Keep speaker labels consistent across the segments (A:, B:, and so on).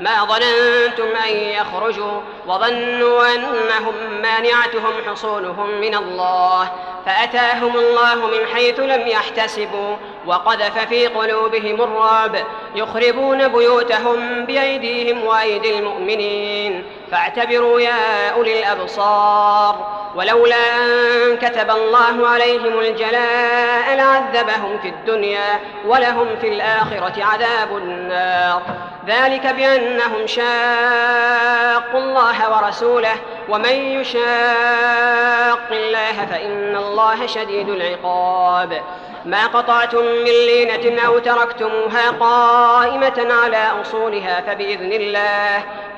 A: ما ظننتم أن يخرجوا وظنوا أنهم مانعتهم حصولهم من الله فأتاهم الله من حيث لم يحتسبوا وقذف في قلوبهم الرعب يخربون بيوتهم بأيديهم وأيدي المؤمنين فاعتبروا يا أولي الأبصار ولولا أن كتب الله عليهم الجلاء لعذبهم في الدنيا ولهم في الآخرة عذاب النار ذلك بأنهم شاقوا الله ورسوله ومن يشاق الله فإن الله شديد العقاب ما قطعتم من لينة أو تركتموها قائمة على أصولها فبإذن الله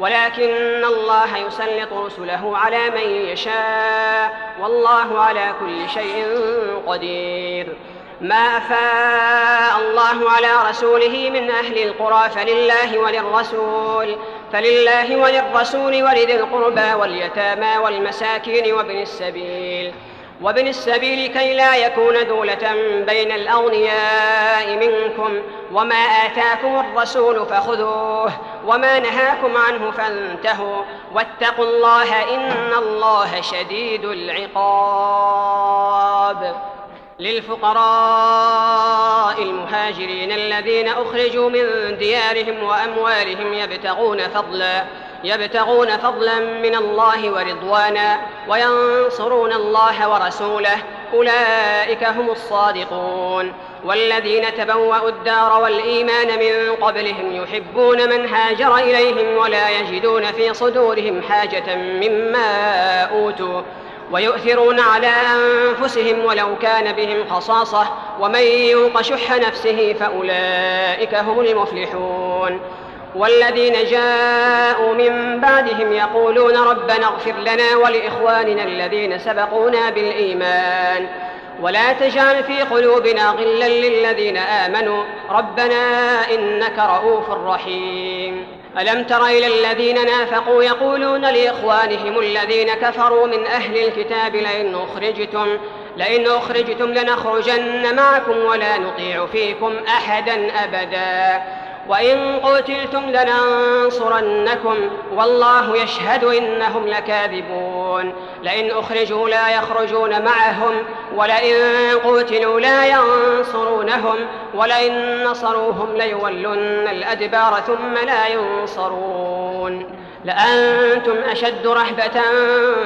A: ولكن الله يسلط رسله على من يشاء والله على كل شيء قدير ما أفاء الله على رسوله من أهل القرى فلله وللرسول فلله وللرسول ولذي القربى واليتامى والمساكين وابن السبيل وابن السبيل كي لا يكون دولة بين الأغنياء منكم وما آتاكم الرسول فخذوه وما نهاكم عنه فانتهوا واتقوا الله إن الله شديد العقاب للفقراء المهاجرين الذين أخرجوا من ديارهم وأموالهم يبتغون فضلاً يبتغون فضلا من الله ورضوانا وينصرون الله ورسوله أولئك هم الصادقون والذين تبوأوا الدار والإيمان من قبلهم يحبون من هاجر إليهم ولا يجدون في صدورهم حاجة مما أوتوا ويؤثرون على أنفسهم ولو كان بهم خصاصة ومن يوق شح نفسه فأولئك هم المفلحون والذين جاءوا من بعدهم يقولون ربنا اغفر لنا ولإخواننا الذين سبقونا بالإيمان ولا تجعل في قلوبنا غلا للذين آمنوا ربنا إنك رؤوف رحيم ألم تر إلى الذين نافقوا يقولون لإخوانهم الذين كفروا من أهل الكتاب لئن أخرجتم لئن أخرجتم لنخرجن معكم ولا نطيع فيكم أحدا أبدا وإن قتلتم لننصرنكم والله يشهد إنهم لكاذبون لئن أخرجوا لا يخرجون معهم ولئن قتلوا لا ينصرونهم ولئن نصروهم ليولن الأدبار ثم لا ينصرون لأنتم أشد رهبة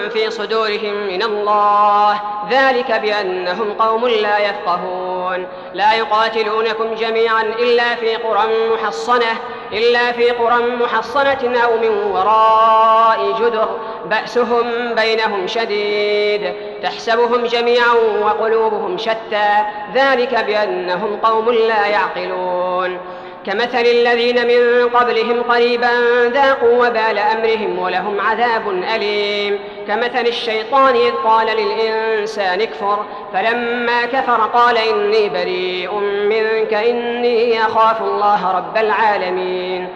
A: في صدورهم من الله ذلك بأنهم قوم لا يفقهون لا يقاتلونكم جميعا إلا في قرى محصنة إلا في قرى محصنة أو من وراء جدر بأسهم بينهم شديد تحسبهم جميعا وقلوبهم شتى ذلك بأنهم قوم لا يعقلون كمثل الذين من قبلهم قريبا ذاقوا وبال أمرهم ولهم عذاب أليم كمثل الشيطان إذ قال للإنسان اكفر فلما كفر قال إني بريء منك إني أخاف الله رب العالمين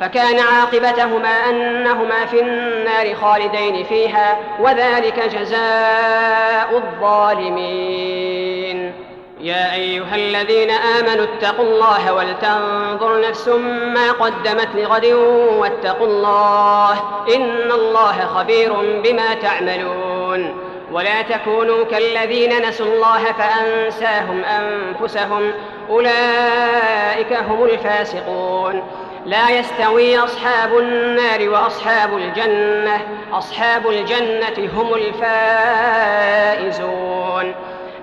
A: فكان عاقبتهما أنهما في النار خالدين فيها وذلك جزاء الظالمين يا أيها الذين آمنوا اتقوا الله ولتنظر نفس ما قدمت لغد واتقوا الله إن الله خبير بما تعملون ولا تكونوا كالذين نسوا الله فأنساهم أنفسهم أولئك هم الفاسقون لا يستوي أصحاب النار وأصحاب الجنة أصحاب الجنة هم الفائزون